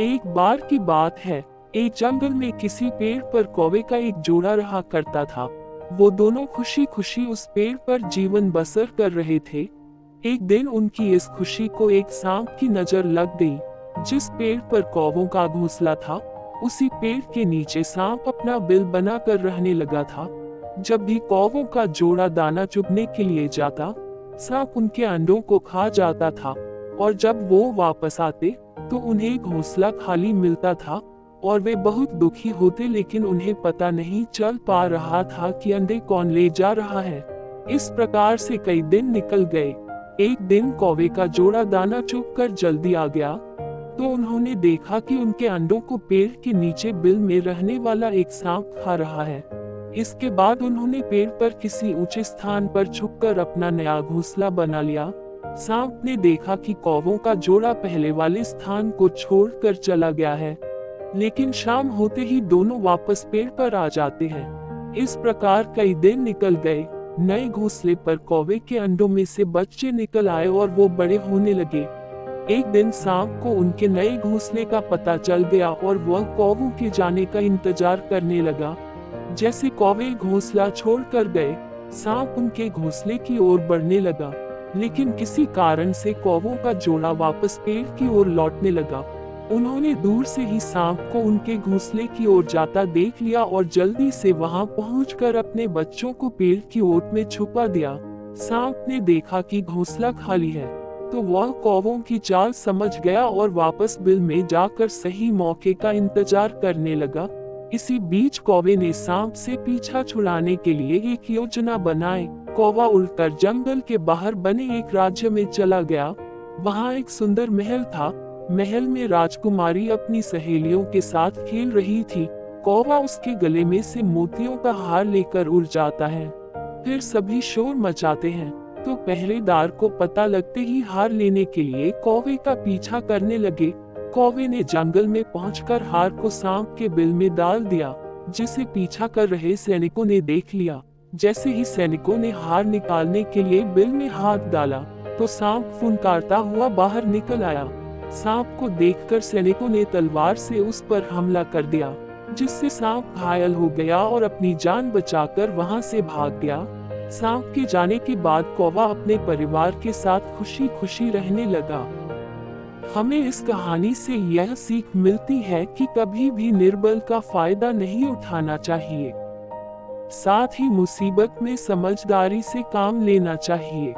एक बार की बात है एक जंगल में किसी पेड़ पर कौवे का एक जोड़ा रहा करता था। वो दोनों खुशी खुशी उस पेड़ पर जीवन बसर कर रहे थे। एक दिन उनकी इस खुशी को एक सांप की नज़र लग गई, जिस पेड़ पर कौवों का घोंसला था। उसी पेड़ के नीचे सांप अपना बिल बना कर रहने लगा था। जब भी कौवों का जोड़ा दाना चुभने के लिए जाता, सांप उनके अंडों को खा जाता था, और जब वो वापस आते तो उन्हें घोंसला खाली मिलता था, और वे बहुत दुखी होते लेकिन उन्हें पता नहीं चल पा रहा था कि अंडे कौन ले जा रहा है। इस प्रकार से कई दिन निकल गए। एक दिन कौवे का जोड़ा दाना चुप कर जल्दी आ गया। तो उन्होंने देखा कि उनके अंडों को पेड़ के नीचे बिल में रहने वाला एक सांप खा रहा है। इसके बाद उन्होंने पेड़ पर किसी ऊँचे स्थान पर छुपकर अपना नया घोंसला बना लिया। सांप ने देखा कि कौवों का जोड़ा पहले वाले स्थान को छोड़कर चला गया है, लेकिन शाम होते ही दोनों वापस पेड़ पर आ जाते हैं। इस प्रकार कई दिन निकल गए, नए घोंसले पर कौवे के अंडों में से बच्चे निकल आए और वो बड़े होने लगे। एक दिन सांप को उनके नए घोंसले का पता चल गया और वह कौवों के जाने का इंतज़ार करने लगा। जैसे कौवे घोंसला छोड़कर गए, सांप उनके घोंसले की ओर बढ़ने लगा। लेकिन किसी कारण से कौवों का जोड़ा वापस पेड़ की ओर लौटने लगा। उन्होंने दूर से ही सांप को उनके घोंसले की ओर जाता देख लिया और जल्दी से वहाँ पहुंचकर अपने बच्चों को पेड़ की ओट में छुपा दिया। सांप ने देखा कि घोंसला खाली है तो वह कौवों की चाल समझ गया और वापस बिल में जाकर सही मौके का इंतज़ार करने लगा। इसी बीच कौवे ने सांप से पीछा छुड़ाने के लिए एक योजना बनाई। कौवा उड़कर जंगल के बाहर बने एक राज्य में चला गया। वहाँ एक सुंदर महल था। महल में राजकुमारी अपनी सहेलियों के साथ खेल रही थी। कौवा उसके गले में से मोतियों का हार लेकर उड़ जाता है। फिर सभी शोर मचाते हैं। तो पहरेदार को पता लगते ही हार लेने के लिए कौवे का पीछा करने लगे। कौवे ने जंगल में पहुंचकर हार को सांप के बिल में डाल दिया, जिसे पीछा कर रहे सैनिकों ने देख लिया। जैसे ही सैनिकों ने हार निकालने के लिए बिल में हाथ डाला तो सांप फुनकारता हुआ बाहर निकल आया। सांप को देखकर सैनिकों ने तलवार से उस पर हमला कर दिया, जिससे सांप घायल हो गया और अपनी जान बचाकर वहाँ से भाग गया। सांप के जाने के बाद कौवा अपने परिवार के साथ खुशी खुशी रहने लगा। हमें इस कहानी से यह सीख मिलती है कि कभी भी निर्बल का फ़ायदा नहीं उठाना चाहिए। साथ ही मुसीबत में समझदारी से काम लेना चाहिए।